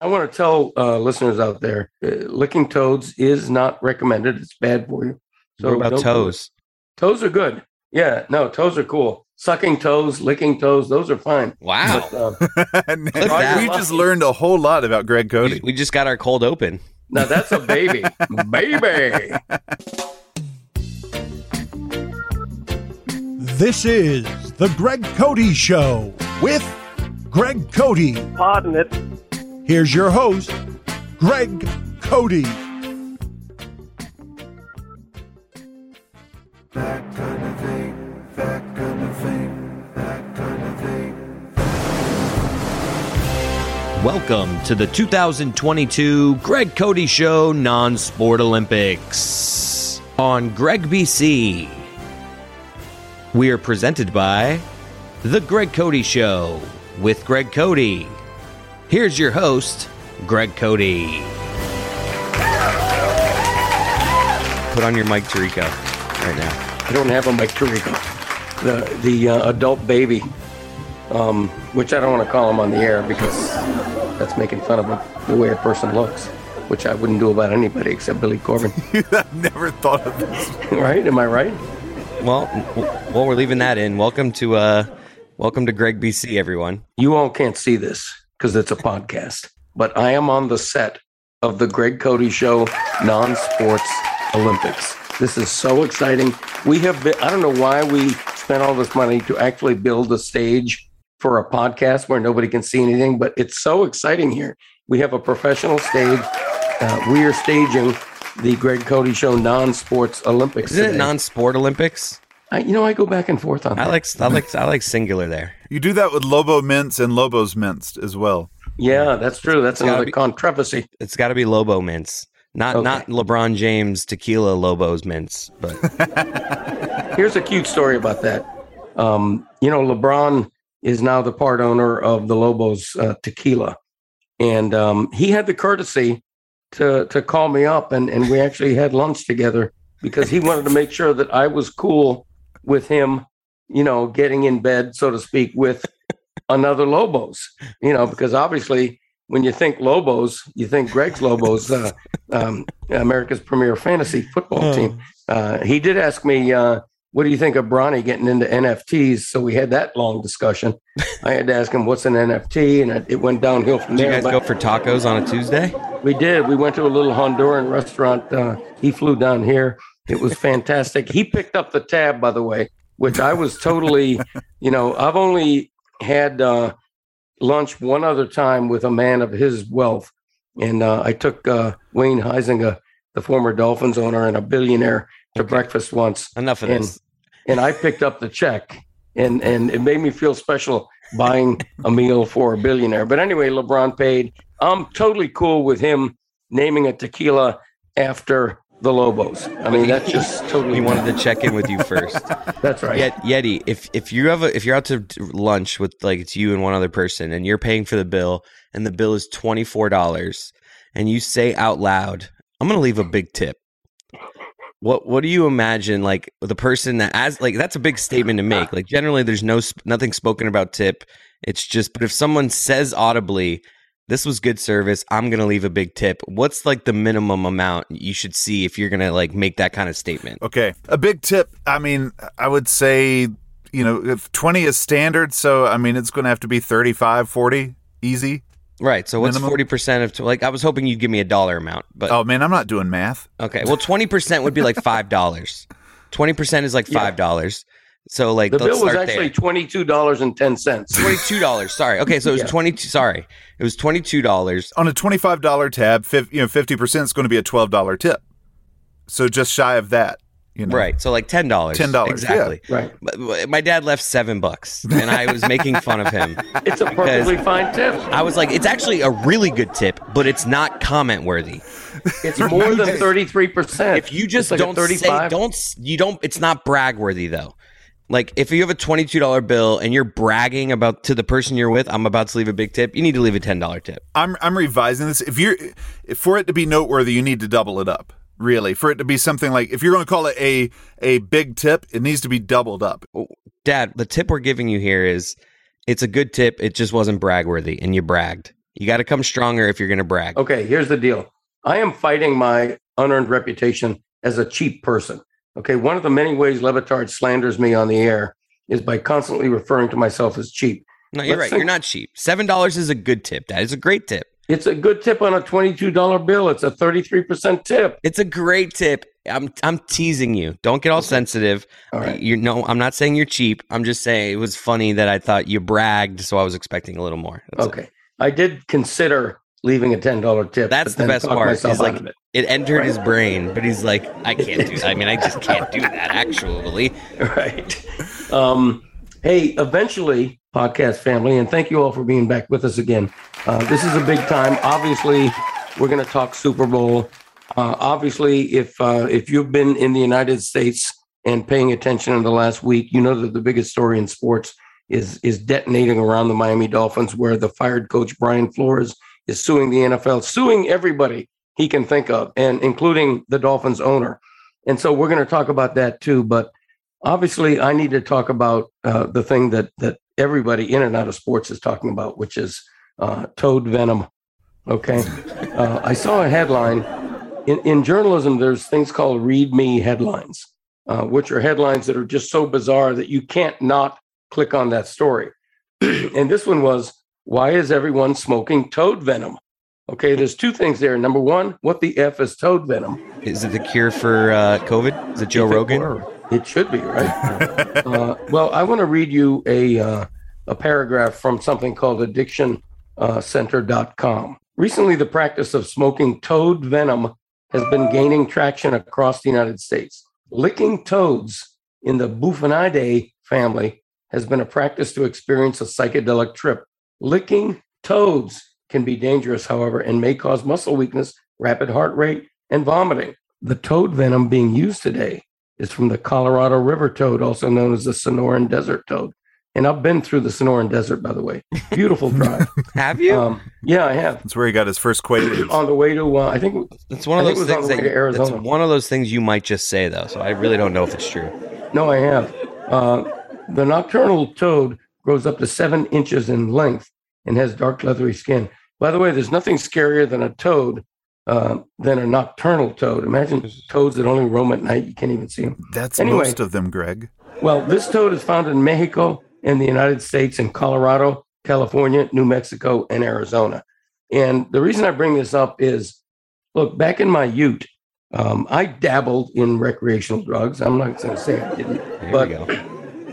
I want to tell uh, listeners out there, uh, licking toads is not recommended. It's bad for you. So what about don't do it. toes? Toes are good. Yeah, no, toes are cool. Sucking toes, licking toes, those are fine. Wow. But, uh, we just learned a whole lot about Greg We, Cote. we just got our cold open. now that's a baby, baby. This is the Greg Cote Show with Greg Cote. Pardon it. Here's your host, Greg Cote. Welcome to the 2022 Greg Cote Show Non Sport Olympics on Greg BC. We are presented by The Greg Cote Show with Greg Cote. Here's your host, Greg Cote. Put on your mic, Tirico, right now. I don't have a Mike Tirico. The the uh, adult baby, um, which I don't want to call him on the air because that's making fun of a, the way a person looks, which I wouldn't do about anybody except Billy Corben. I've never thought of this. right? Am I right? Well, w- well, we're leaving that in. Welcome to uh, welcome to Greg BC, everyone. You all can't see this because it's a podcast, but I am on the set of the Greg Cote Show Non Sports Olympics. This is so exciting. We have been, I don't know why we spent all this money to actually build a stage for a podcast where nobody can see anything, but it's so exciting here. We have a professional stage. Uh, we are staging the Greg Cote Show Non Sports Olympics. Isn't it non-sport Olympics? I, you know, I go back and forth on I that. like I like I like singular there. You do that with Lobo Mints and Lobos Minced as well. yeah, that's true. That's gotta another be- controversy. It's got to be Lobo mints, not Okay. not LeBron James tequila Lobos mints, but Here's a cute story about that. Um, you know, LeBron is now the part owner of the Lobos uh, Tequila, and um, he had the courtesy to to call me up, and and we actually had lunch together because he wanted to make sure that I was cool with him, you know, getting in bed, so to speak, with another Lobos. You know, because obviously. When you think Lobos, you think Greg's Lobos, uh, um, America's premier fantasy football team. Uh, he did ask me, uh, what do you think of Bronny getting into NFTs? So we had that long discussion. I had to ask him what's an NFT, and it, it went downhill from did you there. guys But go for tacos on a Tuesday? we did. We went to a little Honduran restaurant. Uh, he flew down here. It was fantastic. he picked up the tab, by the way, which I was totally, you know, I've only had uh, lunch one other time with a man of his wealth. And uh, I took uh, Wayne Huizenga, the former Dolphins owner and a billionaire, to breakfast once Enough of And- this. and I picked up the check, and and it made me feel special buying a meal for a billionaire. But anyway, LeBron paid. I'm totally cool with him naming a tequila after the Lobos. I mean, that's just totally. We wanted to check in with you first. That's right. Yet, Yeti, if if you have a if you're out to to lunch with like it's you and one other person, and you're paying for the bill, and the bill is twenty four dollars, and you say out loud, "I'm gonna leave a big tip." What what do you imagine like the person that as like that's a big statement to make. Like generally, there's no nothing spoken about tip. It's just, but if someone says audibly, "This was good service," I'm gonna leave a big tip. What's like the minimum amount you should see if you're gonna like make that kind of statement? Okay. A big tip. I mean, I would say, you know, if 20 is standard, so I mean, it's going to have to be 35, 40, easy. Right. So what's Minimum? forty percent of like I was hoping you'd give me a dollar amount, but Oh, man, I'm not doing math. okay. Well, twenty percent would be like five dollars. Twenty percent is like Yeah. Five dollars. So like the bill was actually twenty two dollars and ten cents. Twenty two dollars. Sorry. Okay, so it was Yeah. twenty two. Sorry, it was twenty two dollars. On a $25 tab, fif- you know, 50% is going to be a $12 tip. So just shy of that, you know. Right. So like ten dollars. $10, yeah. Exactly. Right. But my dad left seven bucks, and I was making fun of him. It's a perfectly fine tip. I was like, it's actually a really good tip, but it's not comment worthy. It's more than thirty three percent. If you just like don't say, 35. don't you don't. It's not brag worthy though. Like if you have a twenty two dollar bill and you're bragging about to the person you're with, I'm about to leave a big tip. You need to leave a ten dollar tip. I'm I'm revising this. If you're if for it to be noteworthy, you need to double it up. Really, for it to be something like if you're going to call it a a big tip, it needs to be doubled up. Oh, Dad, the tip we're giving you here is it's a good tip. It just wasn't brag worthy, and you bragged. You got to come stronger if you're going to brag. Okay, here's the deal. I am fighting my unearned reputation as a cheap person. Okay, one of the many ways Le Batard slanders me on the air is by constantly referring to myself as cheap. No, you're Let's right. think- You're not cheap. Seven dollars is a good tip. That is a great tip. It's a good tip on a $22 bill. It's a 33% tip. It's a great tip. I'm I'm teasing you. Don't get all sensitive. All right. You know, I'm not saying you're cheap. I'm just saying it was funny that I thought you bragged, so I was expecting a little more. That's it. Okay. I did consider leaving a $10 tip. That's the best part, out like- it. It entered his brain, but he's like, I can't do that. I mean, I just can't do that. Actually, right. Um, hey, eventually, podcast family, and thank you all for being back with us again. Uh, this is a big time. Obviously, we're going to talk Super Bowl. Uh, obviously, if uh, if you've been in the United States and paying attention in the last week, you know that the biggest story in sports is is detonating around the Miami Dolphins, where the fired coach Brian Flores is suing the NFL, suing everybody he can think of, and including the Dolphins owner. And so we're going to talk about that too. But obviously, I need to talk about uh, the thing that that everybody in and out of sports is talking about, which is uh, toad venom. Okay, uh, I saw a headline in, in journalism. There's things called "read me" headlines, uh, which are headlines that are just so bizarre that you can't not click on that story. and this one was, "Why is everyone smoking toad venom?" Okay, there's two things there. Number one, what the f is toad venom? is it the cure for uh, COVID? Is it Joe Rogan? It should be right. uh, well, I want to read you a uh, a paragraph from something called AddictionCenter.com. Recently, the practice of smoking toad venom has been gaining traction across the United States. Licking toads in the Bufonidae family has been a practice to experience a psychedelic trip. Licking toads can be dangerous, however, and may cause muscle weakness, rapid heart rate, and vomiting. The toad venom being used today is from the Colorado River toad, also known as the Sonoran Desert toad. And I've been through the Sonoran Desert, by the way. Beautiful drive. Have you? um, yeah, I have. That's where he got his first Quaaludes. On the way to, uh, I think, it's one of I those it was on things that way Arizona. that's one of those things you might just say though. So I really don't know if it's true. no, I have. Uh, the nocturnal toad grows up to seven inches in length and has dark, leathery skin. By the way, there's nothing scarier than a toad uh, than a nocturnal toad. Imagine toads that only roam at night. You can't even see them. That's Anyway. most of them, Greg. Well, this toad is found in Mexico and the United States in Colorado, California, New Mexico, and Arizona. And the reason I bring this up is look, back in my ute, um, I dabbled in recreational drugs. I'm not going to say I didn't, There but go.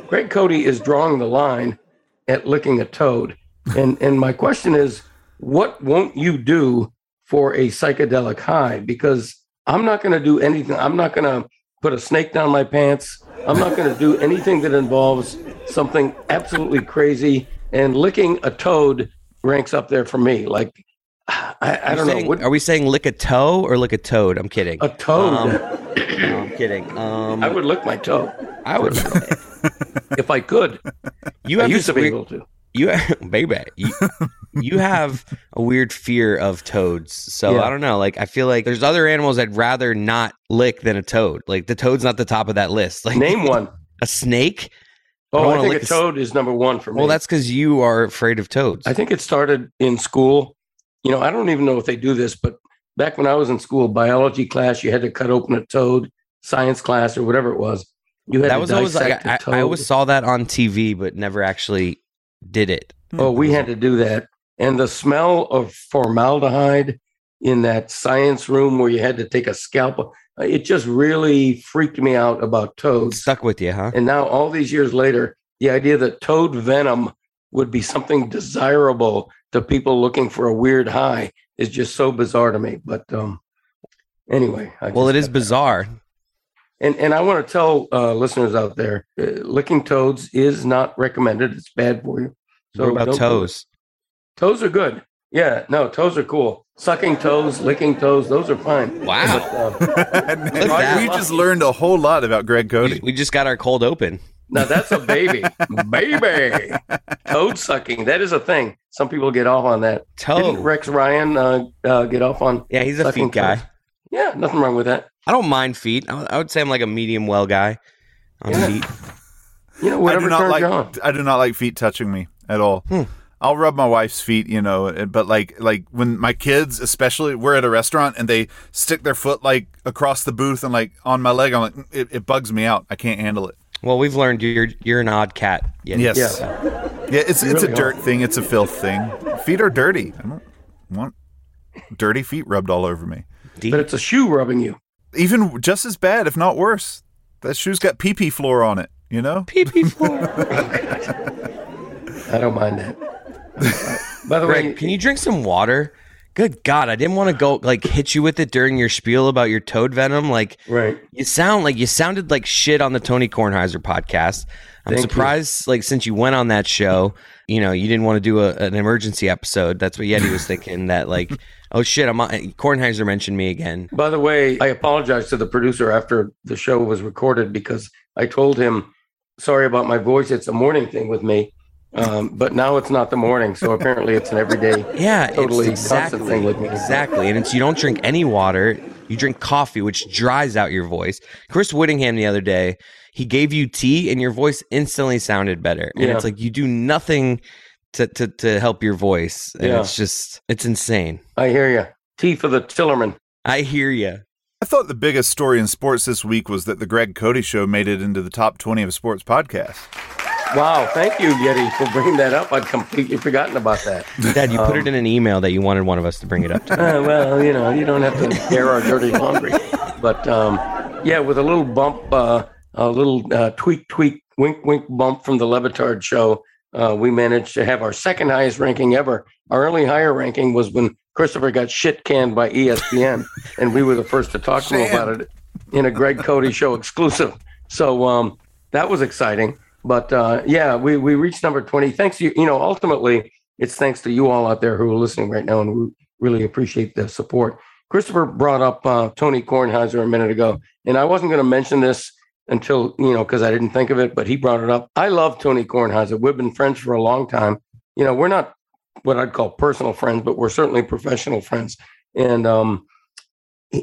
Greg Cote is drawing the line at licking a toad. And, and my question is, what won't you do for a psychedelic high? Because I'm not going to do anything. I'm not going to put a snake down my pants. I'm not going to do anything that involves something absolutely crazy. And licking a toad ranks up there for me. Like, I, I don't we know. What, Are we saying lick a toe or lick a toad? I'm kidding. a toad. Um, no, I'm kidding. Um, I would lick my toe I would. if I could. You I have used to be weird, able to. you baby you, you have a weird fear of toads so Yeah. i don't know like i feel like there's other animals i'd rather not lick than a toad like the toad's not the top of that list like Name one. a snake Oh, don't I, think a a a toad is number one for me. well that's because you are afraid of toads I think it started in school. You know, I don't even know if they do this, but back when I was in school, biology class, you had to cut open a toad. Science class or whatever it was, you had that to was always like dissect a I, I toad. always saw that on tv but never actually did it Oh, we had to do that, and the smell of formaldehyde in that science room where you had to take a scalpel. uh, It just really freaked me out about It toads. stuck with you huh And now, all these years later, the idea that toad venom would be something desirable to people looking for a weird high is just so bizarre to me. But um, anyway, I well it is got- bizarre And and I want to tell uh, listeners out there, uh, licking toads is not recommended. It's bad for you. what about don't toes Toes are good. Yeah, no, toes are cool. Sucking toes, licking toes, those are fine. Wow. But, uh, And- at that. we just learned a whole lot about Greg Cote. we just got our cold open Now that's a baby, baby. Toad sucking. That is a thing. Some people get off on that. Didn't Rex Ryan uh, uh, get off on? yeah he's a feet guy toes? Yeah, nothing wrong with that. I don't mind feet. I I would say I'm like a medium well guy on Yeah. feet. You know, I whatever do not like on. I do not like feet touching me at all. Hmm. I'll rub my wife's feet, you know, but like like when my kids, especially, we're at a restaurant and they stick their foot like across the booth and like on my leg, I'm like, "Mm, it, it bugs me out. I can't handle it. Well, we've learned you're you're an odd cat. Yeti. Yes. Yeah. Yeah, it's You it's really a dirt are. thing. It's a filth thing. Feet are dirty. I don't want dirty feet rubbed all over me. Deep. But it's a shoe rubbing you. Even just as bad, if not worse. That shoe's got pee pee floor on it. You know. pee pee floor. I don't mind that. By the way, can you drink some water? Good God, I didn't want to go like hit you with it during your spiel about your toad venom. Like right? you sound like you sounded like shit on the Tony Kornheiser podcast. I'm Thank you. surprised, like since you went on that show, you know, you didn't want to do a, an emergency episode. That's what Yeti was thinking. That like, oh shit, I'm on, Kornheiser mentioned me again. By the way, I apologized to the producer after the show was recorded because I told him, "Sorry about my voice. It's a morning thing with me." Um, but now it's not the morning, so apparently it's an everyday. Yeah, Totally it's constant exactly thing with me. exactly, and it's you don't drink any water. You drink coffee, which dries out your voice. Chris Wittyngham the other day, he gave you tea, and your voice instantly sounded better. And Yeah. it's like you do nothing to to to help your voice, and Yeah. it's just it's insane. I hear you. Tea for the Tillerman. I hear you. I thought the biggest story in sports this week was that the Greg Cody Show made it into the top 20 of sports podcasts. Wow, thank you, Yeti, for bringing that up. I'd completely forgotten about that. Dad, you Um, put it in an email that you wanted one of us to bring it up to. Uh, well, you know, you don't have to air our dirty laundry. But um, yeah, with a little bump, uh, a little uh, tweak, tweak, wink, wink bump from the Le Batard show, uh, we managed to have our second highest ranking ever. Our only higher ranking was when Christopher got shit canned by ESPN, and we were the first to talk to him about it in a Greg Cote show exclusive. So um, that was exciting. But uh, yeah, we, we reached number 20. Thanks you. You know, ultimately, it's thanks to you all out there who are listening right now, and we really appreciate the support. Christopher brought up uh, Tony Kornheiser a minute ago, and I wasn't going to mention this until, you know, because I didn't think of it, but he brought it up. I love Tony Kornheiser. We've been friends for a long time. You know, we're not what I'd call personal friends, but we're certainly professional friends. And um,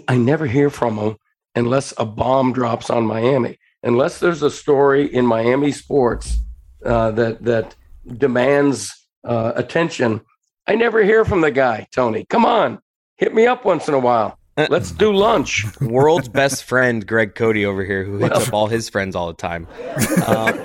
I never hear from him unless a bomb drops on Miami, unless there's a story in Miami sports uh, that that demands uh, attention. I never hear from the guy, Tony. Come on, hit me up once in a while. Let's do lunch. World's best friend, Greg Cote over here, who hits Well- up all his friends all the time. Um,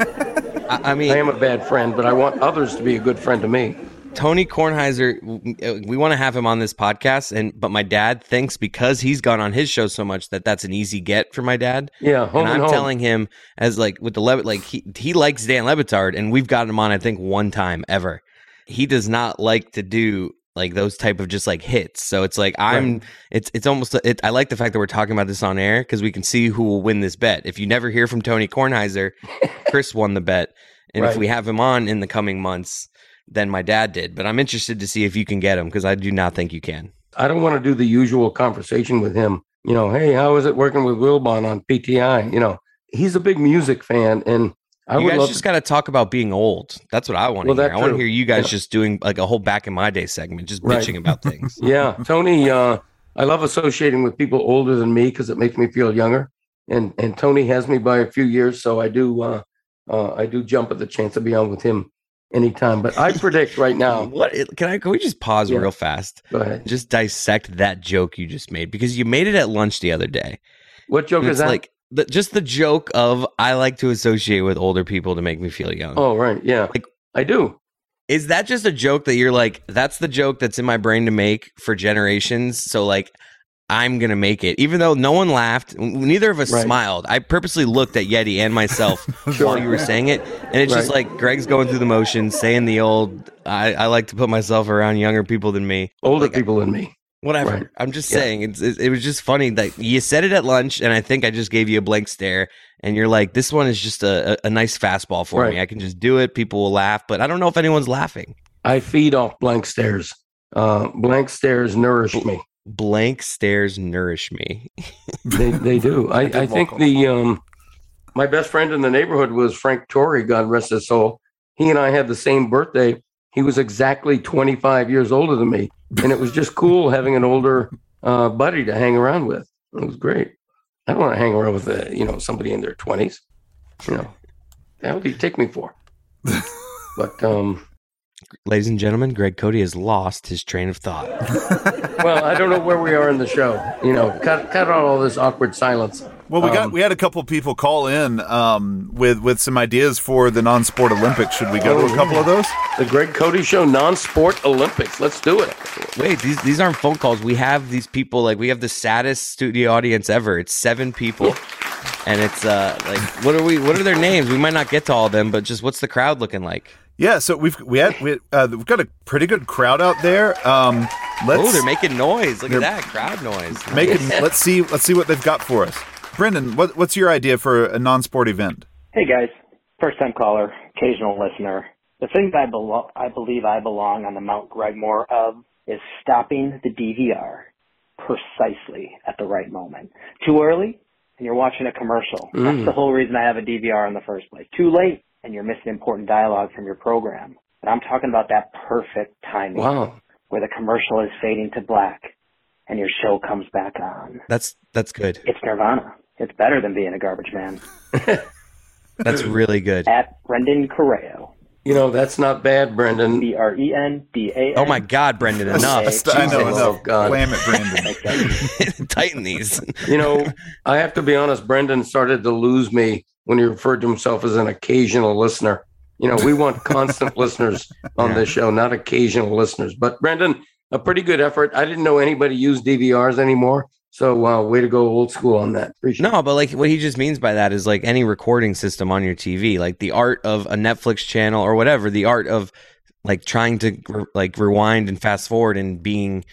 I, I mean, I am a bad friend, but I want others to be a good friend to me. Tony Kornheiser, we want to have him on this podcast, and but my dad thinks because he's gone on his show so much that that's an easy get for my dad. Yeah, and and, I'm home. telling him as like with the like he he likes Dan Le Batard, and we've gotten him on I think one time ever. He does not like to do like those type of just like hits. So it's like I'm. It's it's almost. It, I like the fact that we're talking about this on air because we can see who will win this bet. If you never hear from Tony Kornheiser, Chris won the bet, and if we have him on in the coming months, then my dad did. But I'm interested to see if you can get him because I do not think you can. I don't want to do the usual conversation with him. You know, hey, how is it working with Wilbon on PTI? You know, he's a big music fan, and I you would guys just got to talk about being old. That's what I want to Well, hear. I want to hear you guys Yeah. just doing like a whole back in my day segment, just Right. bitching about things. yeah, Tony. Uh, I love associating with people older than me because it makes me feel younger, and and Tony has me by a few years, so I do uh, uh, I do jump at the chance to be on with him anytime. But I predict right now. What can I? Can we just pause Yeah. real fast? Go ahead. Just dissect that joke you just made because you made it at lunch the other day. What joke is that? like the, just the joke of I like to associate with older people to make me feel young. oh, right. Yeah, Like- I do. Is that just a joke that you're like, that's the joke that's in my brain to make for generations? So, like, I'm going to make it. Even though no one laughed, neither of us Right. smiled. I purposely looked at Yeti and myself while you were saying it. And it's just like Greg's going through the motions, saying the old, I, I like to put myself around younger people than me. Older Like, people than me. Whatever. Right. I'm just Yeah. saying, it's, it, it was just funny that you said it at lunch, and I think I just gave you a blank stare. And you're like, this one is just a, a, a nice fastball for me. I can just do it. People will laugh, but I don't know if anyone's laughing. I feed off blank stares. Uh, blank stares nourish me. Blank stares nourish me. They they do. I, I think the um, my best friend in the neighborhood was Frank Torrey. God rest his soul. He and I had the same birthday. He was exactly 25 years older than me, and it was just cool having an older uh, buddy to hang around with. It was great. I don't want to hang around with uh, you know somebody in their 20s. You know, hell do you take me for? but um, Ladies and gentlemen, Greg Cote has lost his train of thought. well, I don't know where we are in the show. You know, cut cut out all this awkward silence. Well, we got Um, we had a couple people call in um, with with some ideas for the non-sport Olympics. Should we go to a couple of those? The Greg Cote Show non-sport Olympics. Let's do it. Wait, these these aren't phone calls. We have these people like we have the saddest studio audience ever. It's seven people. And it's uh like what are we what are their names? We might not get to all of them, but just what's the crowd looking like? Yeah, so we've we had we, uh, we've got a pretty good crowd out there. Um, oh, they're making noise. Look at that crowd noise. make it. Let's see. Let's see what they've got for us. Brendan, what, what's your idea for a non-sport event? Hey guys, first time caller, occasional listener. The thing that I, belo- I believe I belong on the Mount Gregmore of is stopping the DVR precisely at the right moment. Too early, and you're watching a commercial. Mm. That's the whole reason I have a DVR in the first place. Too late, and you're missing important dialogue from your program. But I'm talking about that perfect timing Wow. where the commercial is fading to black and your show comes back on. That's that's good. It's Nirvana. It's better than being a garbage man. That's really good. At Brendan Correo. You know, that's not bad, Brendan. B R E N D A N. Oh my god, Brendan, enough. I know Jesus. enough. Oh, God. Slam it, Brandon. Thanks, guys. Tighten these. You know, I have to be honest, Brendan started to lose me when he referred to himself as an occasional listener. You know, we want constant listeners on Yeah. this show, not occasional listeners. But Brendan, a pretty good effort. I didn't know anybody used DVRs anymore. So uh, way to go old school on that. Appreciate. No, but like what he just means by that is like any recording system on your TV, like the art of a Netflix channel or whatever, the art of like trying to re- like rewind and fast forward and being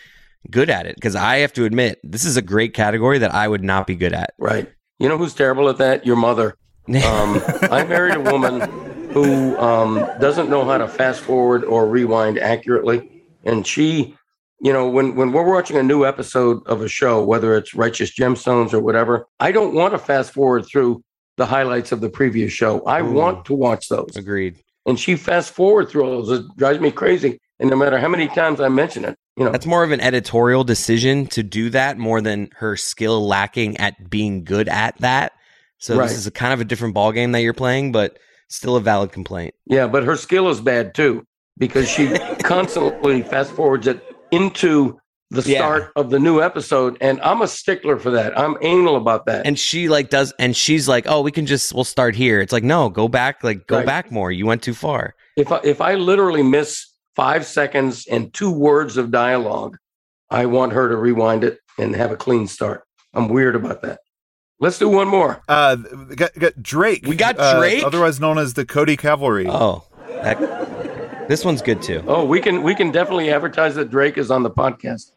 good at it. Because I have to admit, this is a great category that I would not be good at. Right. You know who's terrible at that? Your mother. Um, I married a woman who um, doesn't know how to fast forward or rewind accurately, and she, you know, when when we're watching a new episode of a show, whether it's Righteous Gemstones or whatever, I don't want to fast forward through the highlights of the previous show. I Ooh. want to watch those, Agreed. and she fast forward through all those. It drives me crazy, and no matter how many times I mention it, you know, That's more of an editorial decision to do that more than her skill lacking at being good at that. So Right. this is a kind of a different ball game that you're playing, but still a valid complaint. Yeah, but her skill is bad too because she constantly fast forwards it into the Yeah. start of the new episode, and I'm a stickler for that. I'm anal about that. and she like does and she's like oh we can just we'll start here it's like no go back like go Right. back more you went too far if I, if I literally miss five seconds and two words of dialogue, I want her to rewind it and have a clean start. I'm weird about that. Let's do one more. Uh, got, got Drake. We got uh, Drake? otherwise known as the Cote Cavalry. oh that, this one's good too Oh, we can we can definitely advertise that Drake is on the podcast.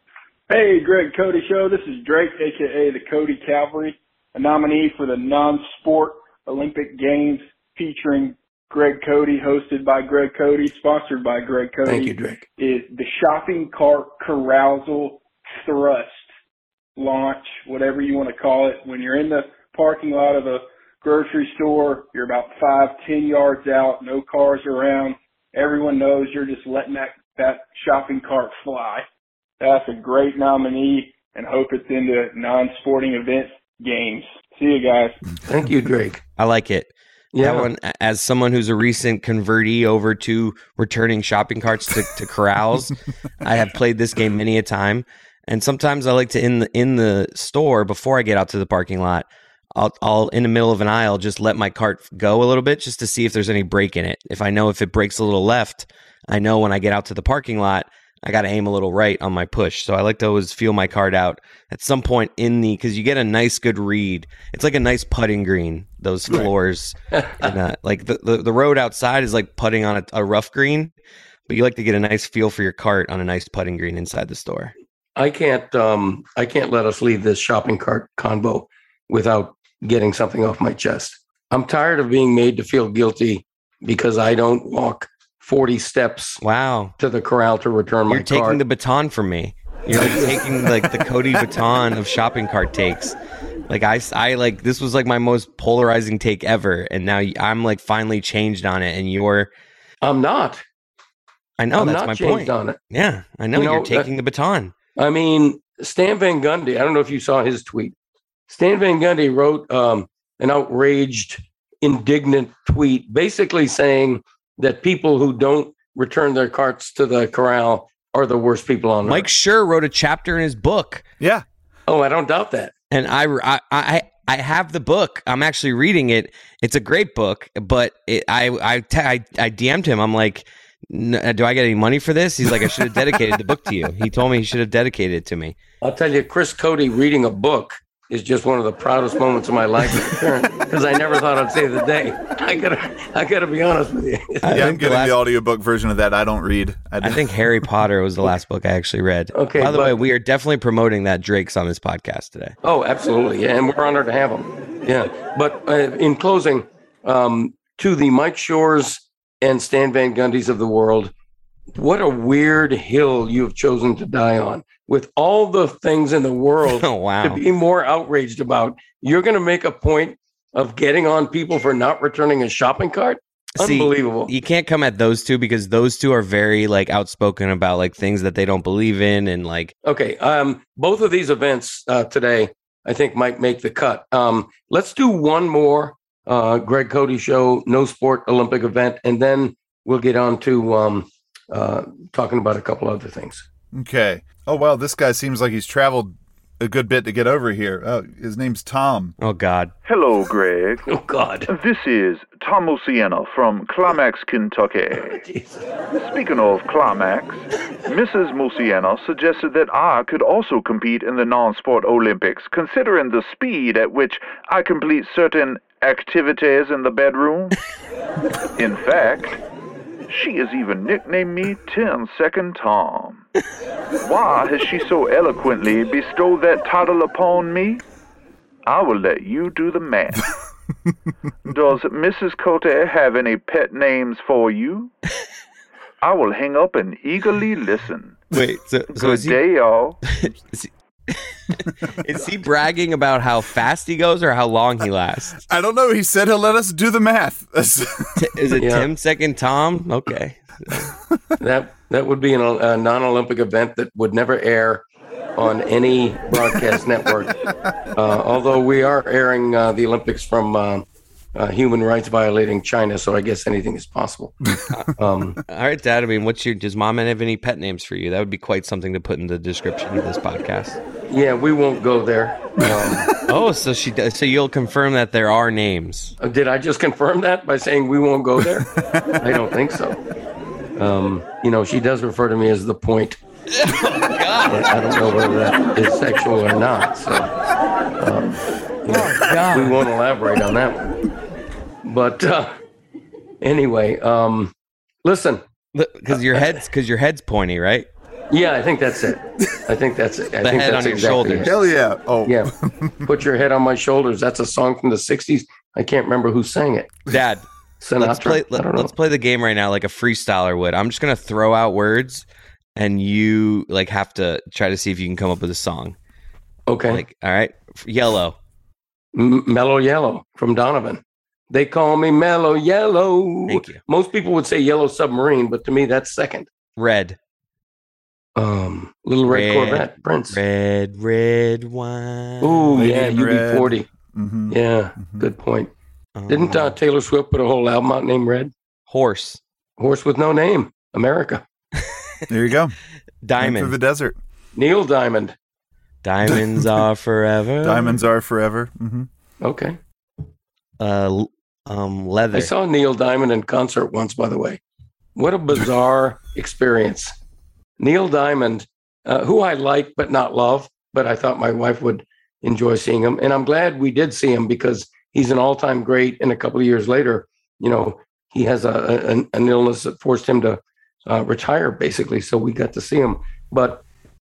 Hey, Greg Cote Show. This is Drake, aka the Cote Cavalry, a nominee for the non-sport Olympic Games featuring Greg Cote, hosted by Greg Cote, sponsored by Greg Cote. Thank you, Drake. Is the shopping cart carousal thrust launch, whatever you want to call it. When you're in the parking lot of a grocery store, you're about five, ten yards out, no cars around. Everyone knows you're just letting that, that shopping cart fly. That's a great nominee and hope it's into non-sporting event games. See you guys. Thank you, Drake. i like it Yeah, that one as someone who's a recent convertee over to returning shopping carts to, to corrals i have played this game many a time and sometimes i like to in the in the store before i get out to the parking lot I'll, I'll in the middle of an aisle just let my cart go a little bit just to see if there's any break in it if i know if it breaks a little left i know when i get out to the parking lot I got to aim a little right on my push. So I like to always feel my card out at some point in the because you get a nice good read. It's like a nice putting green. Those floors, and, uh, like the, the the road outside is like putting on a, a rough green, but you like to get a nice feel for your cart on a nice putting green inside the store. I can't um I can't let us leave this shopping cart convo without getting something off my chest. I'm tired of being made to feel guilty because I don't walk 40 steps Wow, to the corral to return my you're taking cart. the baton from me. You're like taking like the Cote baton of shopping cart takes. Like I, I like this was like my most polarizing take ever, and now I'm like finally changed on it, and you're. I'm not. I know I'm that's not my changed point. on it. Yeah, I know You know, you're taking the baton. I mean, Stan Van Gundy, I don't know if you saw his tweet. Stan Van Gundy wrote um, an outraged, indignant tweet basically saying that people who don't return their carts to the corral are the worst people on Mike earth. Schur wrote a chapter in his book, Yeah. Oh, I don't doubt that. and I I I, I have the book. I'm actually reading it. It's a great book, but it, I I I I DM'd him. I'm like. "N- Do I get any money for this? He's like, I should have dedicated the book to you. He told me he should have dedicated it to me. I'll tell you, Chris Cote reading a book is just one of the proudest moments of my life as a parent because I never thought I'd say the day. I gotta, I gotta be honest with you. I yeah, I'm think the getting last- the audiobook version of that. I don't read. I, I think Harry Potter was the last book I actually read. Okay, By the but- way, we are definitely promoting that Drake's on this podcast today. Oh, absolutely, yeah, and we're honored to have him. Yeah, but uh, in closing, um, to the Mike Schurs and Stan Van Gundy's of the world, what a weird hill you have chosen to die on. With all the things in the world Oh wow. to be more outraged about, you're going to make a point of getting on people for not returning a shopping cart. See, Unbelievable. you can't come at those two because those two are very like outspoken about like things that they don't believe in and like Okay. Um, both of these events uh, today, I think, might make the cut. Um, let's do one more uh, Greg Cote show, no sport Olympic event, and then we'll get on to um, uh, talking about a couple other things. Okay. Oh wow, this guy seems like he's traveled a good bit to get over here. Oh, his name's Tom. oh god. Hello, Greg. Oh, God. This is Tom Luciano from Climax, Kentucky. Oh, Jesus. Speaking of Climax, Mrs. Musiano suggested that I could also compete in the non-sport Olympics, considering the speed at which I complete certain activities in the bedroom. In fact, she has even nicknamed me 10 Second Tom. Why has she so eloquently bestowed that title upon me? I will let you do the math. Does Mrs. Cote have any pet names for you? I will hang up and eagerly listen. Wait, so, so Good is he, day, y'all. is he bragging about how fast he goes or how long he lasts? I don't know. He said he'll let us do the math. T- Is it Yeah. Tim Second Tom? Okay. That that would be an, a non-Olympic event that would never air on any broadcast network. Uh, although we are airing uh, the Olympics from uh, uh, human rights violating China, so I guess anything is possible. Um, All right, Dad. I mean, what's your does mom have any pet names for you? That would be quite something to put in the description of this podcast. yeah, we won't go there. Um, Oh, so she does. So you'll confirm that there are names. Uh, Did I just confirm that by saying we won't go there? I don't think so. Um, you know, she does refer to me as the point. I I don't know whether that is sexual or not. So um, you know, we won't elaborate on that one. But uh, anyway, um, listen. Because your head's because your head's pointy, right? Yeah, I think that's it. I think that's it. I The think head that's on your exactly shoulders. it. Hell yeah. Oh, Yeah, put your head on my shoulders. That's a song from the '60s. I can't remember who sang it. Dad, Sinatra. let's play. I let, us play the game right now, like a freestyler would. I'm just gonna throw out words, and you like have to try to see if you can come up with a song. Okay. Like, all right, yellow. M- Mellow Yellow from Donovan. They call me Mellow Yellow. Thank you. Most people would say Yellow Submarine, but to me that's second. Red, Um, Little Red, Red, Corvette, Prince. red, red wine. Ooh, Lady yeah, in Red. UB40. hmm Yeah, good point. Didn't uh, Um, Taylor Swift put a whole album out named Red? horse, Horse with no name, America. There you go. Diamond, through the desert. Neil Diamond. diamonds are forever. Diamonds are forever. hmm Okay. Uh, l- um, leather. I saw Neil Diamond in concert once, by the way. What a bizarre experience. Neil Diamond, uh, who I like but not love, but I thought my wife would enjoy seeing him. And I'm glad we did see him because he's an all time great. And a couple of years later, you know, he has a, an, an illness that forced him to uh, retire, basically. So we got to see him. But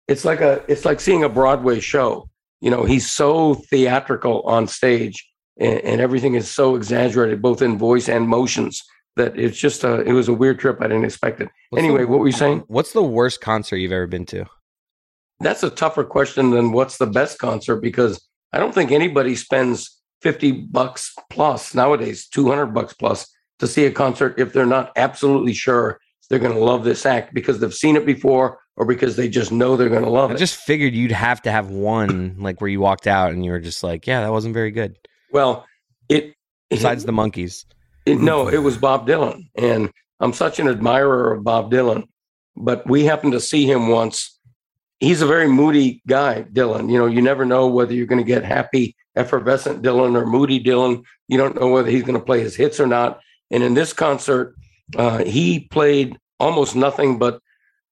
it's like a it's like seeing a Broadway show. You know, he's so theatrical on stage and, and everything is so exaggerated, both in voice and motions, that it's just a it was a weird trip I didn't expect it. What's anyway, the- what were you saying? What's the worst concert you've ever been to? That's a tougher question than what's the best concert because I don't think anybody spends 50 bucks plus nowadays, 200 bucks plus to see a concert if they're not absolutely sure they're going to love this act because they've seen it before or because they just know they're going to love I it. I just figured you'd have to have one like where you walked out and you were just like, yeah, that wasn't very good. Well, it Besides the monkeys. It, no, it was Bob Dylan, and I'm such an admirer of Bob Dylan, but we happened to see him once. He's a very moody guy, Dylan. You know, you never know whether you're going to get happy, effervescent Dylan or moody Dylan. You don't know whether he's going to play his hits or not. And in this concert, uh, he played almost nothing but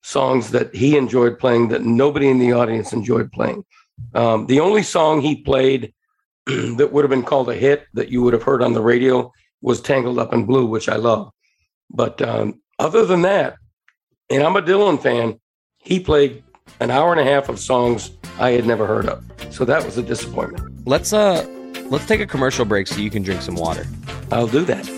songs that he enjoyed playing that nobody in the audience enjoyed playing. Um, the only song he played that would have been called a hit that you would have heard on the radio was Tangled Up in Blue, which I love. But um, other than that, and I'm a Dylan fan, he played an hour and a half of songs I had never heard of. So that was a disappointment. Let's uh let's take a commercial break so you can drink some water. I'll do that.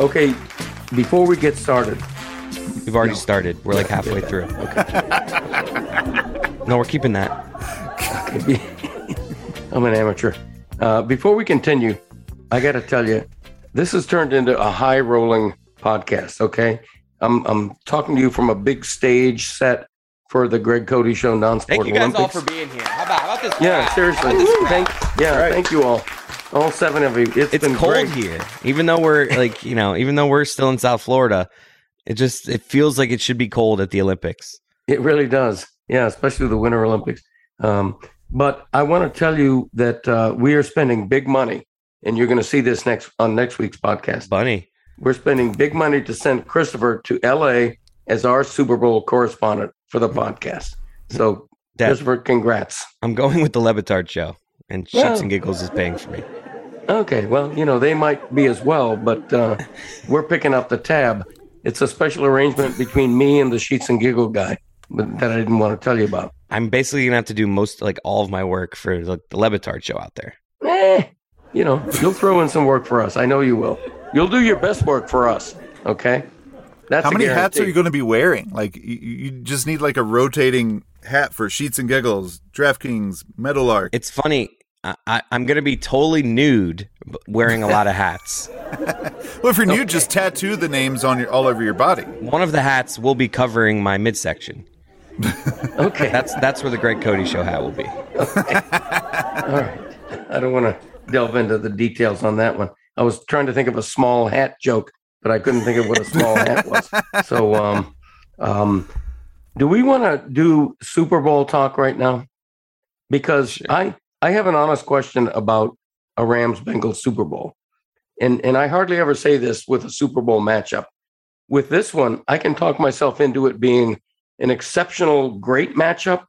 Okay, before we get started, We've already started. We're like halfway through. Okay. no, we're keeping that. I'm an amateur. Uh, before we continue, I got to tell you, this has turned into a high rolling podcast. Okay, I'm I'm talking to you from a big stage set for the Greg Cote Show non-sport Thank you guys Olympics. all for being here. How about, how about this? yeah, crowd? seriously. How about this crowd? Thank yeah, thank you all, all seven of you. It's, cold great. here even though we're like you know even though we're still in south florida it just it feels like it should be cold at the olympics It really does. Yeah, especially the Winter Olympics. Um, but I want to tell you that uh, we are spending big money, and you're going to see this next on next week's podcast. bunny We're spending big money to send Christopher to LA as our Super Bowl correspondent for the podcast. So, Dad, Christopher, congrats. i'm going with the le batard show and sheets Yeah. and giggles is paying for me Okay, well, you know, they might be as well, but uh, we're picking up the tab. It's a special arrangement between me and the Sheets and Giggle guy but that I didn't want to tell you about. i'm basically gonna have to do most like all of my work for the, the le batard show out there Eh, you know, you'll throw in some work for us. I know you will. You'll do your best work for us. Okay. That's How a many hats are you going to be wearing? Like, you, you just need like a rotating hat for Sheets and Giggles, DraftKings, Meadowlark. it's funny I, I, i'm gonna be totally nude wearing a lot of hats Well, if you're nude, just tattoo the names on your all over your body. one of the hats will be covering my midsection Okay. that's that's where the greg cote show hat will be All right. I don't want to delve into the details on that one. I was trying to think of a small hat joke, but I couldn't think of what a small hat was. So, um, um, do we want to do Super Bowl talk right now? Because I I have an honest question about a Rams Bengals Super Bowl, and and I hardly ever say this with a Super Bowl matchup. With this one, I can talk myself into it being an exceptional, great matchup,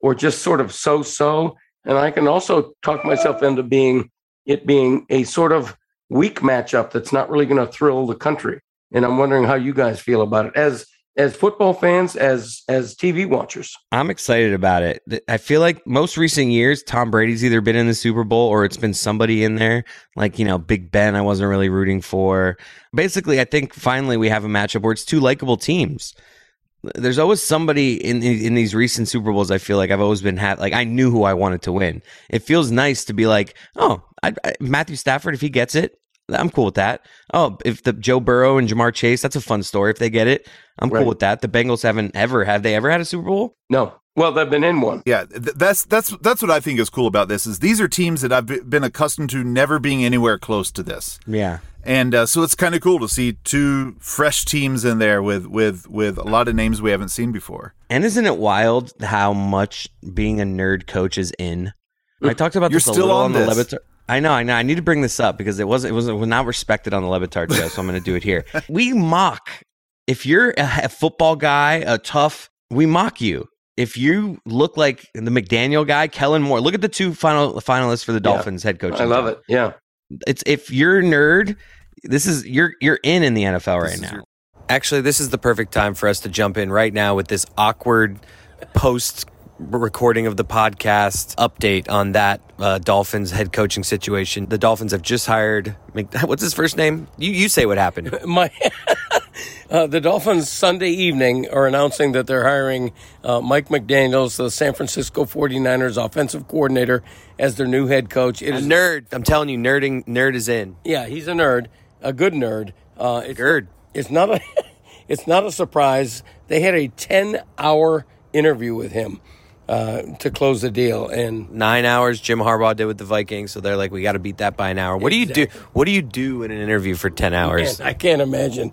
or just sort of so-so. And I can also talk myself into being it being a sort of weak matchup that's not really going to thrill the country. And I'm wondering how you guys feel about it as as football fans, as as TV watchers. I'm excited about it. I feel like most recent years, Tom Brady's either been in the Super Bowl or it's been somebody in there. Like, you know, Big Ben, I wasn't really rooting for. Basically, I think finally we have a matchup where it's two likable teams. There's always somebody in in these recent Super Bowls. I feel like I've always been ha- like I knew who I wanted to win. It feels nice to be like, oh, I, I, Matthew Stafford, if he gets it, I'm cool with that. Oh, if the Joe Burrow and Ja'Marr Chase, that's a fun story. If they get it, I'm Right. cool with that. The Bengals haven't ever have they ever had a Super Bowl? No. Well, they've been in one. Yeah, th- that's that's that's what I think is cool about this is these are teams that I've be- been accustomed to never being anywhere close to this, Yeah. and uh, so it's kind of cool to see two fresh teams in there with with with a lot of names we haven't seen before. And isn't it wild how much being a nerd coach is in? I talked about You're this a still little on on, the this. I know, I know. I need to bring this up because it wasn't it was, it was not respected on the Le Batard show, so I'm going to do it here. We mock if you're a, a football guy, a tough. We mock you if you look like the McDaniel guy, Kellen Moore. Look at the two final finalists for the Yeah. Dolphins head coach. I love it. Yeah. It's if you're a nerd, this is you're you're in in the NFL right This now. your- Actually, this is the perfect time for us to jump in right now with this awkward post recording of the podcast update on that uh, Dolphins head coaching situation. The Dolphins have just hired. What's his first name? You you say what happened. My uh, the Dolphins Sunday evening are announcing that they're hiring uh, Mike McDaniels, the San Francisco 49ers offensive coordinator, as their new head coach. It A is nerd. I'm telling you, nerding nerd is in. Yeah, he's a nerd, a good nerd. Uh, it's, Nerd. It's not a, it's not a surprise. They had a ten-hour interview with him uh, to close the deal, and Nine hours. Jim Harbaugh did with the Vikings, so they're like, we got to beat that by an hour. What do you do? What do you do in an interview for ten hours? man, I can't imagine.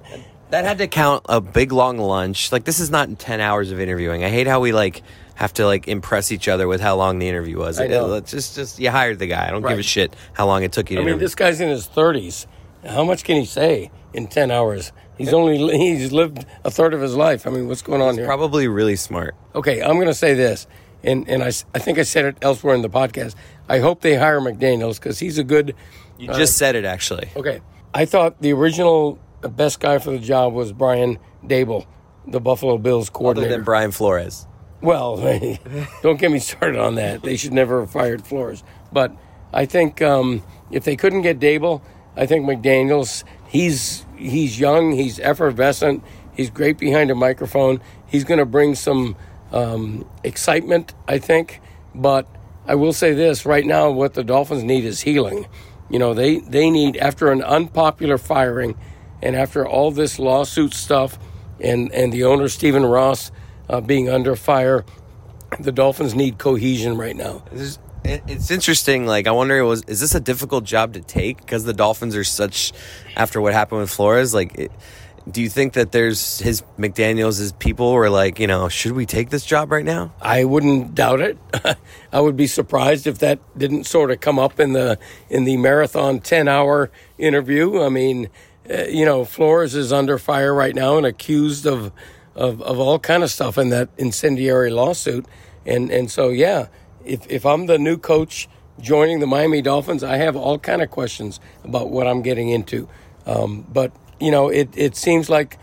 That had to count a big long lunch. Like this is not 10 hours of interviewing. I hate how we like have to like impress each other with how long the interview was. I know. It- it's just just you hired the guy. I don't give a shit how long it took you to I mean, interview. this guy's in his thirties. How much can he say in ten hours? He's only he's lived a third of his life. I mean, what's going on here? Probably really smart. Okay, I'm going to say this, and and I, I think I said it elsewhere in the podcast. I hope they hire McDaniel's because he's a good. You just said it actually. Okay, I thought the original best guy for the job was Brian Daboll, the Buffalo Bills Other coordinator. than Brian Flores. Well, don't get me started on that. They should never have fired Flores. But I think um, if they couldn't get Daboll, I think McDaniel's. He's he's young. He's effervescent. He's great behind a microphone. He's going to bring some um, excitement, I think. But I will say this: right now, what the Dolphins need is healing. You know, they they need after an unpopular firing, and after all this lawsuit stuff, and and the owner Stephen Ross uh, being under fire. The Dolphins need cohesion right now. It's interesting. Like, I wonder, was is this a difficult job to take because the Dolphins are such after what happened with Flores? Like, it, do you think that there's his McDaniel's, his people were like, you know, should we take this job right now? I wouldn't doubt it. I would be surprised if that didn't sort of come up in the in the marathon ten hour interview. I mean, uh, you know, Flores is under fire right now and accused of of, of all kind of stuff in that incendiary lawsuit. And and so yeah, if if I'm the new coach joining the Miami Dolphins, I have all kind of questions about what I'm getting into. Um, but you know, it it seems like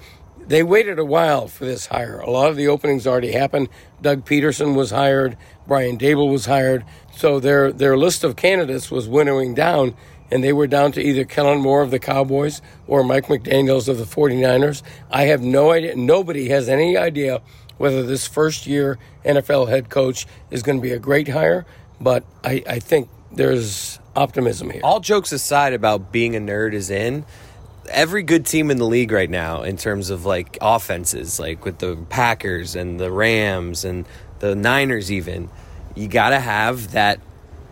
they waited a while for this hire. A lot of the openings already happened. Doug Pederson was hired. Brian Daboll was hired. So their their list of candidates was winnowing down, and they were down to either Kellen Moore of the Cowboys or Mike McDaniels of the 49ers. I have no idea. Nobody has any idea whether this first year NFL head coach is going to be a great hire, but I, I think there's optimism here. All jokes aside about being a nerd is in. Every good team in the league right now, in terms of like offenses, like with the Packers and the Rams and the Niners, even, you got to have that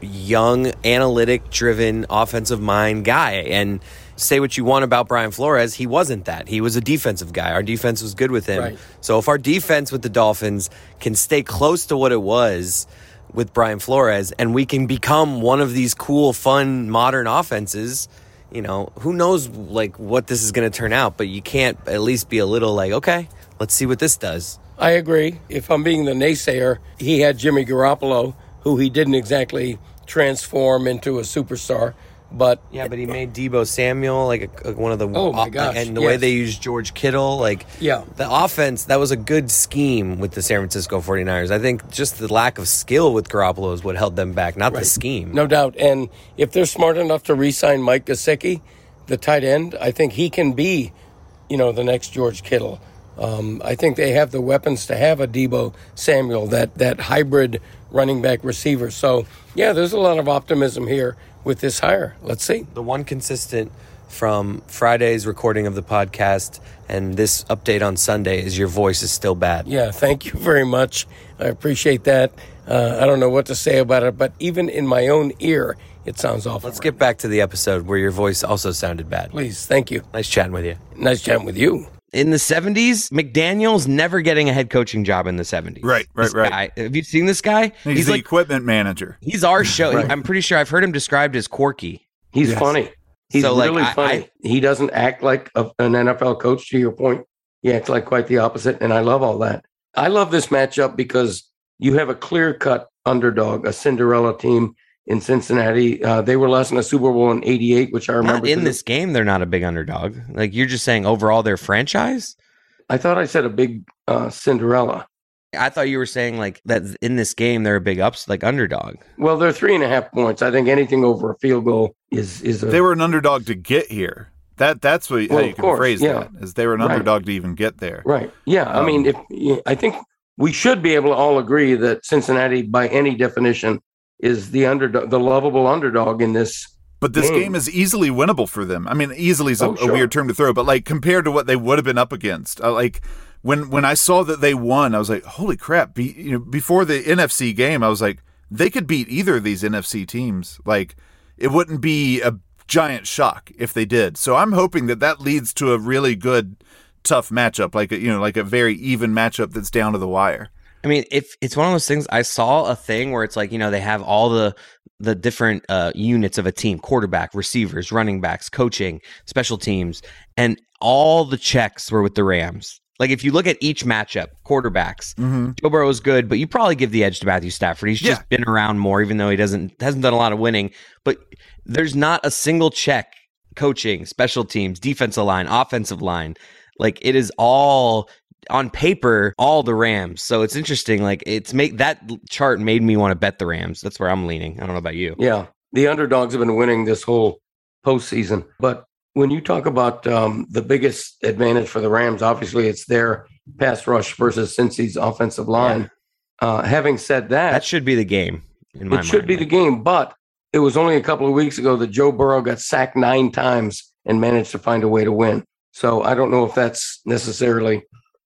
young, analytic driven offensive mind guy. And say what you want about Brian Flores, he wasn't that. He was a defensive guy. Our defense was good with him. Right. So if our defense with the Dolphins can stay close to what it was with Brian Flores and we can become one of these cool, fun, modern offenses, you know, who knows like what this is going to turn out, but you can't at least be a little like, okay, let's see what this does. I agree. If I'm being the naysayer, he had Jimmy Garoppolo, who he didn't exactly transform into a superstar, but Yeah, but he made Deebo Samuel like a, one of the Oh, my gosh, and the way they used George Kittle, like Yeah. the offense that was a good scheme with the San Francisco 49ers. I think just the lack of skill with Garoppolo is what held them back, not the scheme. no doubt. And if they're smart enough to re-sign Mike Gesicki, the tight end, I think he can be, you know, the next George Kittle. Um, I think they have the weapons to have a Deebo Samuel, that that hybrid running back receiver. So yeah, there's a lot of optimism here with this hire. Let's see. the one consistent from Friday's recording of the podcast and this update on Sunday is your voice is still bad. Yeah, thank you very much. I appreciate that. Uh, I don't know what to say about it, but even in my own ear, it sounds awful. Let's get back to the episode where your voice also sounded bad. Please, thank you. Nice chatting with you. Nice chatting with you. In the 70s, McDaniel's never getting a head coaching job in the 70s. Right, right, This right. guy- have you seen this guy? He's, the equipment manager. He's our show. Right. I'm pretty sure I've heard him described as quirky. He's Yes. funny. He's So, like, really I- funny. I- he doesn't act like a, an NFL coach, to your point. He acts like quite the opposite, and I love all that. I love this matchup because you have a clear cut underdog, a Cinderella team in Cincinnati. Uh, they were last in a Super Bowl in '88, which I remember. Not in this game, they're not a big underdog. Like you're just saying overall their franchise? I thought I said a big uh, Cinderella. I thought you were saying like that in this game they're a big ups like underdog. Well, they're three and a half points. I think anything over a field goal is is a They were an underdog to get here. That that's what how you can course, phrase yeah. that. Is they were an Right. underdog to even get there. Right. Yeah. I Um, mean, if I think we should be able to all agree that Cincinnati, by any definition, is the underdog, the lovable underdog in this. But this game. game is easily winnable for them. I mean, easily is a, Oh, a weird term to throw, but like compared to what they would have been up against, uh, like when when I saw that they won, I was like, holy crap! Be, you know, before the NFC game, I was like, they could beat either of these NFC teams. Like, it wouldn't be a giant shock if they did. So I'm hoping that that leads to a really good, tough matchup, like a, you know, like a very even matchup that's down to the wire. I mean, if it's one of those things, I saw a thing where it's like you know they have all the the different uh, units of a team: quarterback, receivers, running backs, coaching, special teams, and all the checks were with the Rams. Like if you look at each matchup, quarterbacks, Mm-hmm. Joe Burrow is good, but you probably give the edge to Matthew Stafford. He's just been around more, even though he doesn't hasn't done a lot of winning. But there's not a single check coaching, special teams, defensive line, offensive line. Like it is all on paper, all the Rams. So it's interesting. Like it's make that chart made me want to bet the Rams. That's where I'm leaning. I don't know about you. Yeah, the underdogs have been winning this whole postseason. But when you talk about um, the biggest advantage for the Rams, obviously it's their pass rush versus Cincy's offensive line. Uh, having said that, That should be the game. In my it should mind. be the game, but it was only a couple of weeks ago that Joe Burrow got sacked nine times and managed to find a way to win. So I don't know if that's necessarily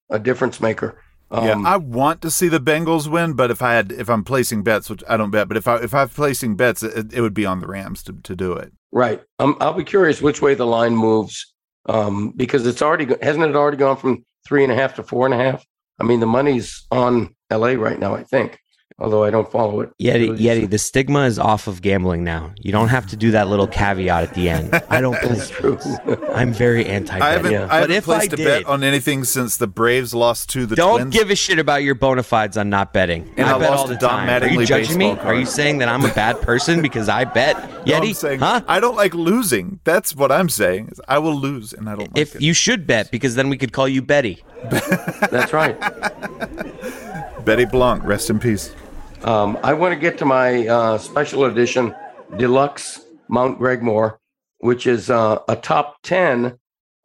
a difference maker. Um, yeah, I want to see the Bengals win, but if I had, if I'm placing bets, which I don't bet, but if I if I'm placing bets, it, it would be on the Rams to, to do it. Right. Um, I'll be curious which way the line moves um, because it's already hasn't it already gone from three and a half to four and a half. I mean, the money's on LA right now. I think, although I don't follow it. Yeti, Yeti, the stigma is off of gambling now. You don't have to do that little caveat at the end. I don't play That's true. I'm very anti. I haven't, I haven't if I placed a bet on anything since the Braves lost to the don't Twins. give a shit about your bona fides on not betting. And I, I bet lost all the to Don time. Are you Mattingly judging me? baseball Are you saying that I'm a bad person because I bet? No, I'm Yeti, saying, huh? I don't like losing. That's what I'm saying. I will lose, and I don't. Like If it. you should bet, because then we could call you Betty. That's right. Betty Blanc, rest in peace. Um, I want to get to my uh, special edition deluxe Mount Gregmore, which is uh, a top ten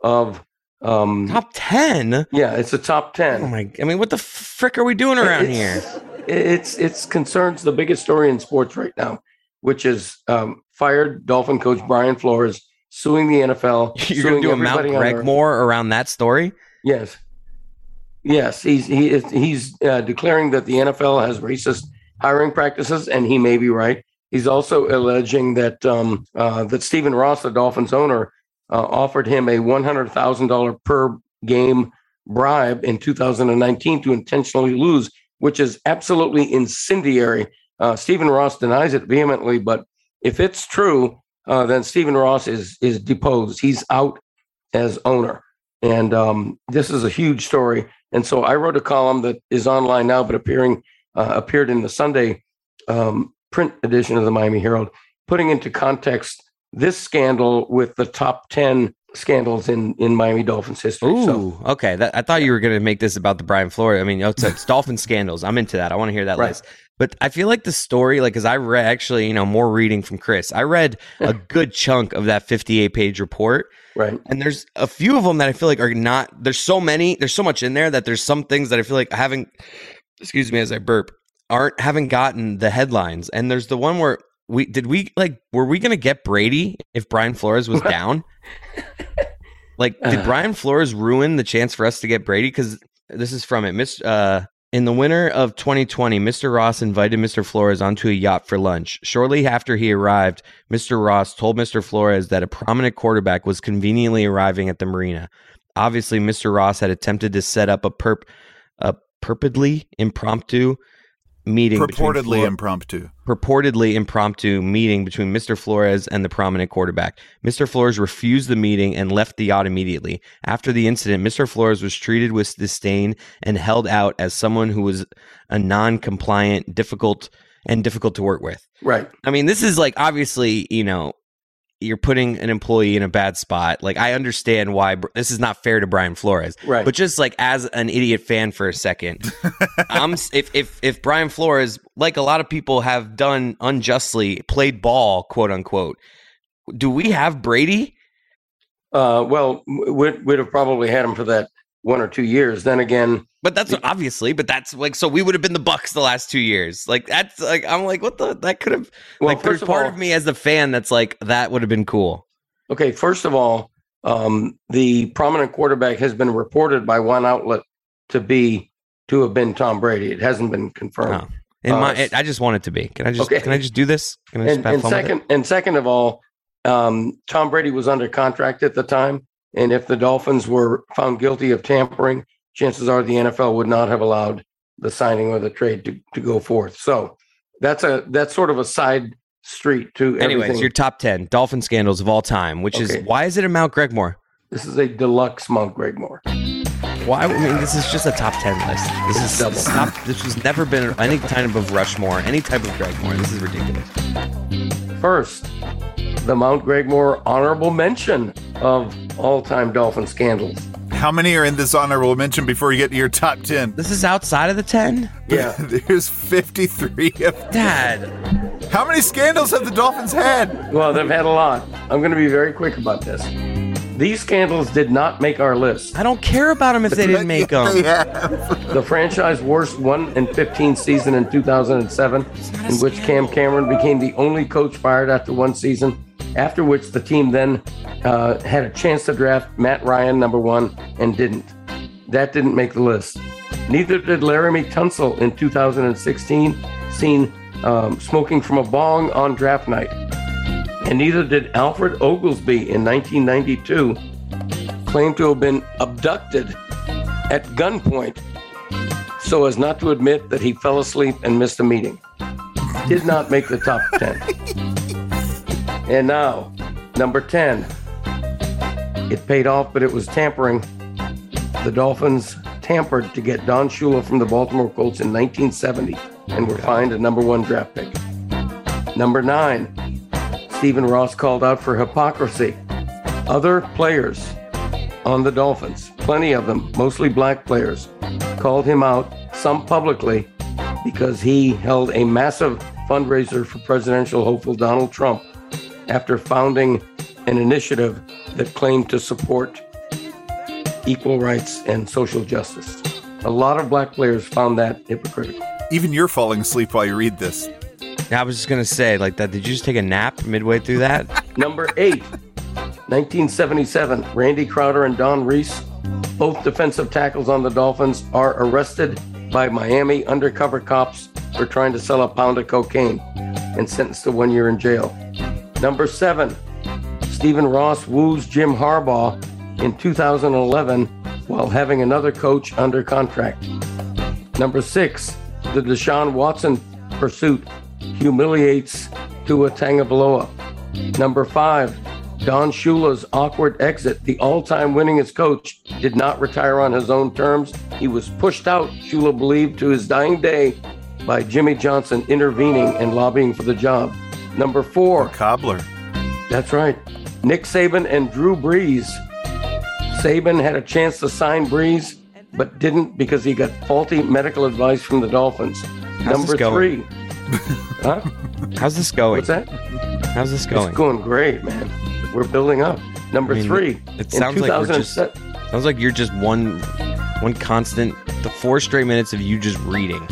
of um, Top ten. Yeah, it's a top ten. Oh my! I mean, what the frick are we doing around here? It's it's concerns the biggest story in sports right now, which is um, fired Dolphin coach Brian Flores suing the NFL. You're going to do a Mount. Gregmore around that story? Yes, yes, he's he is, he's uh, declaring that the NFL has racist hiring practices, and he may be right. He's also alleging that um, uh, that Stephen Ross, the Dolphins owner, uh, offered him a one hundred thousand dollar per game bribe in 2019 to intentionally lose, which is absolutely incendiary. Uh, Stephen Ross denies it vehemently, but if it's true, uh, then Stephen Ross is is deposed. He's out as owner, and um, this is a huge story. And so I wrote a column that is online now, but appearing uh, appeared in the Sunday um, print edition of the Miami Herald, putting into context this scandal with the top ten scandals in in Miami Dolphins history. Ooh, So okay. That, I thought you were going to make this about the Brian Flores. I mean, it's, it's Dolphin scandals. I'm into that. I want to hear that Right. list. But I feel like the story, like, because I read actually, you know, more reading from Chris. I read a good chunk of that 58 page report. right, And there's a few of them that I feel like are not, there's so many, there's so much in there that there's some things that I feel like having, excuse me as I burp, aren't, haven't gotten the headlines. And there's the one where we did we like were we gonna get Brady if Brian Flores was down? like, did Uh. Brian Flores ruin the chance for us to get Brady? Because this is from it, Miss. Uh, in the winter of 2020, Mr. Ross invited Mr. Flores onto a yacht for lunch. Shortly after he arrived, Mr. Ross told Mr. Flores that a prominent quarterback was conveniently arriving at the marina. Obviously, Mr. Ross had attempted to set up a perp a purportedly impromptu meeting between Purportedly Flor- impromptu. purportedly impromptu meeting between Mr. Flores and the prominent quarterback. Mr. Flores refused the meeting and left the yacht immediately. After the incident, Mr. Flores was treated with disdain and held out as someone who was a non-compliant, difficult and difficult to work with. Right. I mean, this is like obviously, you know, you're putting an employee in a bad spot. Like I understand why this is not fair to Brian Flores. Right. But just like as an idiot fan for a second, I'm if if if Brian Flores, like a lot of people have done unjustly, played ball, quote unquote. Do we have Brady? Uh, well, we'd, we'd have probably had him for that one or two years. Then again, But that's obviously, but that's like so we would have been the Bucks the last two years. Like that's like I'm like what the that could have Well, like there's first of part all- of me as a fan that's like that would have been cool. okay, first of all, um, the prominent quarterback has been reported by one outlet to be to have been Tom Brady. It hasn't been confirmed. Oh. In Uh, my, I just want it to be. Can I just Okay. can I just do this? Can I just and, and fun with it? second, and second of all, um, Tom Brady was under contract at the time, and if the Dolphins were found guilty of tampering, chances are the NFL would not have allowed the signing or the trade to, to go forth. So that's a that's sort of a side street to Anyways, everything. your top ten dolphin scandals of all time, which is why is it a Mount Gregmore? this is a deluxe Mount Gregmore. Why? I mean, this is just a top ten list. This is Double. stop. This has never been any type of Rushmore, any type of Gregmore. This is ridiculous. First, the Mount Gregmore honorable mention of all-time Dolphin scandals. How many are in this honorable mention before you get to your top 10? This is outside of the ten. Yeah. There's 53 of Dad, How many scandals have the Dolphins had? Well, they've had a lot. I'm going to be very quick about this. These scandals did not make our list. I don't care about them if they didn't make them. have. The franchise worst 1 and 15 season in 2007, in which Cam Cameron became the only coach fired after one season, after which the team then uh, had a chance to draft Matt Ryan number one and didn't. That didn't make the list. Neither did Laremy Tunsil in 2016, seen um, smoking from a bong on draft night. And neither did Alfred Oglesby in 1992, claimed to have been abducted at gunpoint so as not to admit that he fell asleep and missed a meeting. Did not make the top 10. And now, number 10. It paid off, but it was tampering. The Dolphins tampered to get Don Shula from the Baltimore Colts in 1970 and were fined a number one draft pick. Number nine, Stephen Ross called out for hypocrisy. Other players on the Dolphins, plenty of them, mostly black players, called him out, some publicly, because he held a massive fundraiser for presidential hopeful Donald Trump after founding an initiative that claimed to support equal rights and social justice. A lot of black players found that hypocritical. Even you're falling asleep while you read this. I was just gonna say, like that. Did you just take a nap midway through that? Number eight, 1977, Randy Crowder and Don Reese, both defensive tackles on the Dolphins, are arrested by Miami undercover cops for trying to sell a pound of cocaine and sentenced to one year in jail. Number seven, Stephen Ross woos Jim Harbaugh in 2011 while having another coach under contract. Number six, the Deshaun Watson pursuit humiliates Tua Tagovailoa. Number five, Don Shula's awkward exit. The all-time winningest coach did not retire on his own terms. He was pushed out, Shula believed, to his dying day by Jimmy Johnson intervening and lobbying for the job. Number four, Cobbler. that's right. Nick Saban and Drew Brees. Saban had a chance to sign Brees, but didn't because he got faulty medical advice from the Dolphins. Number three. huh? How's this going? What's that? How's this going? It's going great, man. We're building up. Number I mean, three. It in sounds like we're just sounds like you're just one one constant the four straight minutes of you just reading.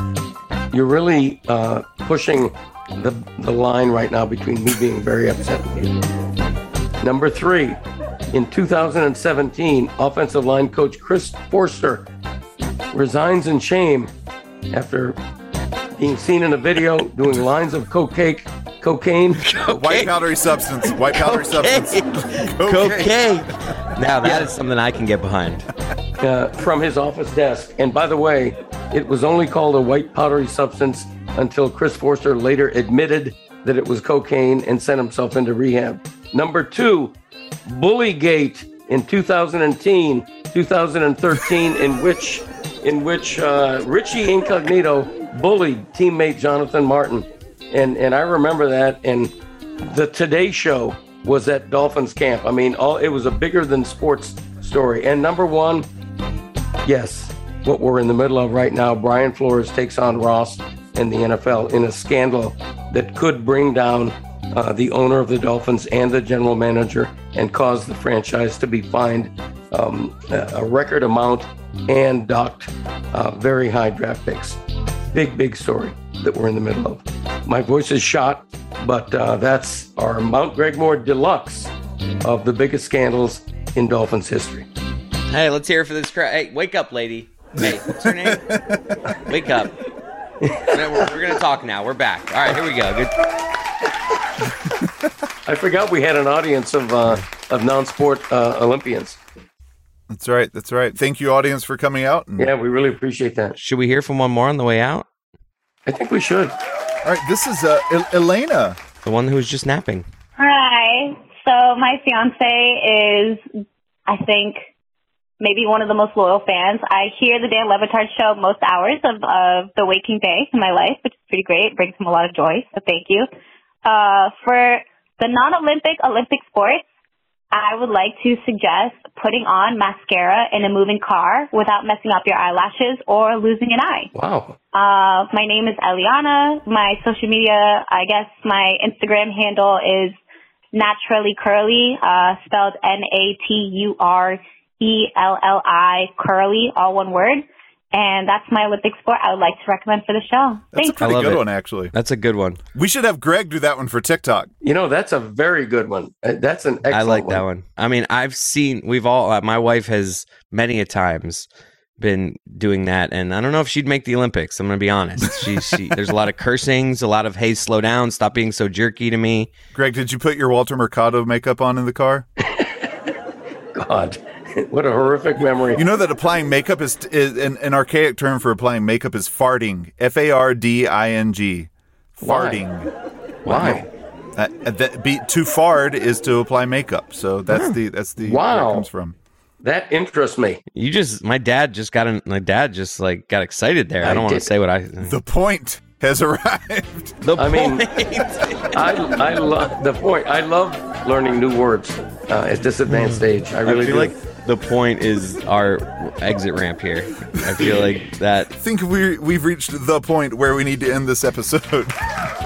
you're really uh, pushing the, the line right now between me being very upset with you. Number three, in 2017, offensive line coach Chris Foerster resigns in shame after being seen in a video doing lines of cocaine. Cocaine. White powdery substance. White powdery substance. Cocaine. Now that is something I can get behind. uh, from his office desk. And by the way, it was only called a white powdery substance until Chris Foerster later admitted that it was cocaine and sent himself into rehab. Number two, Bullygate in 2010, 2013, in which in which uh, Richie Incognito bullied teammate Jonathan Martin, and and I remember that. And the Today Show was at Dolphins camp. I mean, all it was a bigger than sports story. And number one, yes, what we're in the middle of right now, Brian Flores takes on Ross and the NFL in a scandal that could bring down uh, the owner of the Dolphins and the general manager and cause the franchise to be fined um, a record amount and docked uh, very high draft picks. Big, big story that we're in the middle of. My voice is shot, but uh, that's our Mount Gregmore Deluxe of the biggest scandals in Dolphins history. Hey, let's hear it for this crowd. Hey, wake up, lady. Hey, what's her name? wake up. we're, we're gonna talk now. We're back. All right, here we go. Good. I forgot we had an audience of uh, of non-sport uh, Olympians. That's right. That's right. Thank you, audience, for coming out. And- Yeah, we really appreciate that. Should we hear from one more on the way out? I think we should. All right. This is uh, El- Elena. The one who was just napping. Hi. So my fiance is, I think, maybe one of the most loyal fans. I hear the Dan Le Batard show most hours of, of the waking day in my life, which is pretty great. It brings him a lot of joy. So thank you. Uh, for the non-Olympic Olympic sports, I would like to suggest putting on mascara in a moving car without messing up your eyelashes or losing an eye. Wow. Uh, my name is Eliana. My social media, I guess my Instagram handle is naturally curly, uh, spelled N-A-T-U-R-E-L-L-I curly, all one word. And that's my Olympic sport I would like to recommend for the show. That's a Thanks. pretty love good it. one, actually. That's a good one. We should have Greg do that one for TikTok. You know, that's a very good one. Uh, That's an excellent I like that one. I mean, I've seen we've all. Uh, my wife has many a times been doing that, and I don't know if she'd make the Olympics. I'm gonna be honest. She, she there's a lot of cursings, a lot of hey, slow down, stop being so jerky to me. Greg, did you put your Walter Mercado makeup on in the car? God, what a horrific memory. You know that applying makeup is, is an, an archaic term for applying makeup is farting. F A R D I N G. Why? Farting. Why? Uh, that be to fard is to apply makeup. So that's the that's the where Wow. it comes from. That interests me. You just, my dad just got in. My dad just like got excited there. I, I don't want to say what I. The point has arrived. The I mean, point. I I love the point. I love learning new words uh, at this advanced age. I really I feel do. like the point is our exit ramp here. I feel like that. I think we we've reached the point where we need to end this episode.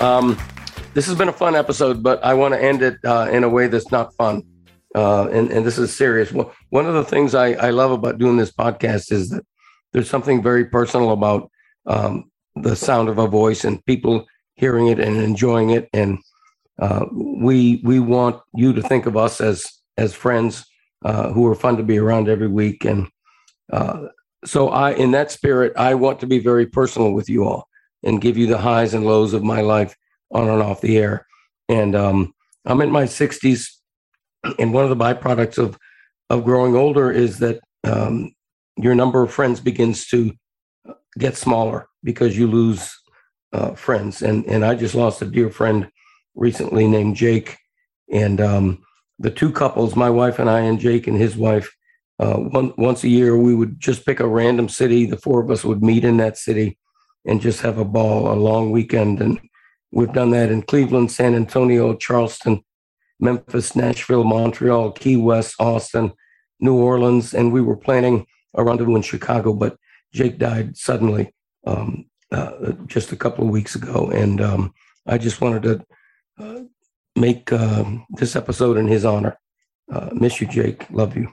Um, this has been a fun episode, but I want to end it uh, in a way that's not fun. Uh, and, and this is serious. Well, one of the things I, I love about doing this podcast is that there's something very personal about um, the sound of a voice and people hearing it and enjoying it. And uh, we we want you to think of us as as friends uh, who are fun to be around every week. And uh, so I, in that spirit, I want to be very personal with you all and give you the highs and lows of my life on and off the air. And um, I'm in my 60s, and one of the byproducts of of growing older is that um, your number of friends begins to get smaller because you lose uh, friends. And and I just lost a dear friend recently named Jake, and um, the two couples, my wife and I, and Jake and his wife. Uh, one, once a year, we would just pick a random city. The four of us would meet in that city and just have a ball, a long weekend. And we've done that in Cleveland, San Antonio, Charleston, Memphis, Nashville, Montreal, Key West, Austin, New Orleans. And we were planning a rendezvous in Chicago, but Jake died suddenly um, uh, just a couple of weeks ago. And um, I just wanted to make uh, this episode in his honor. Uh, miss you, Jake. Love you.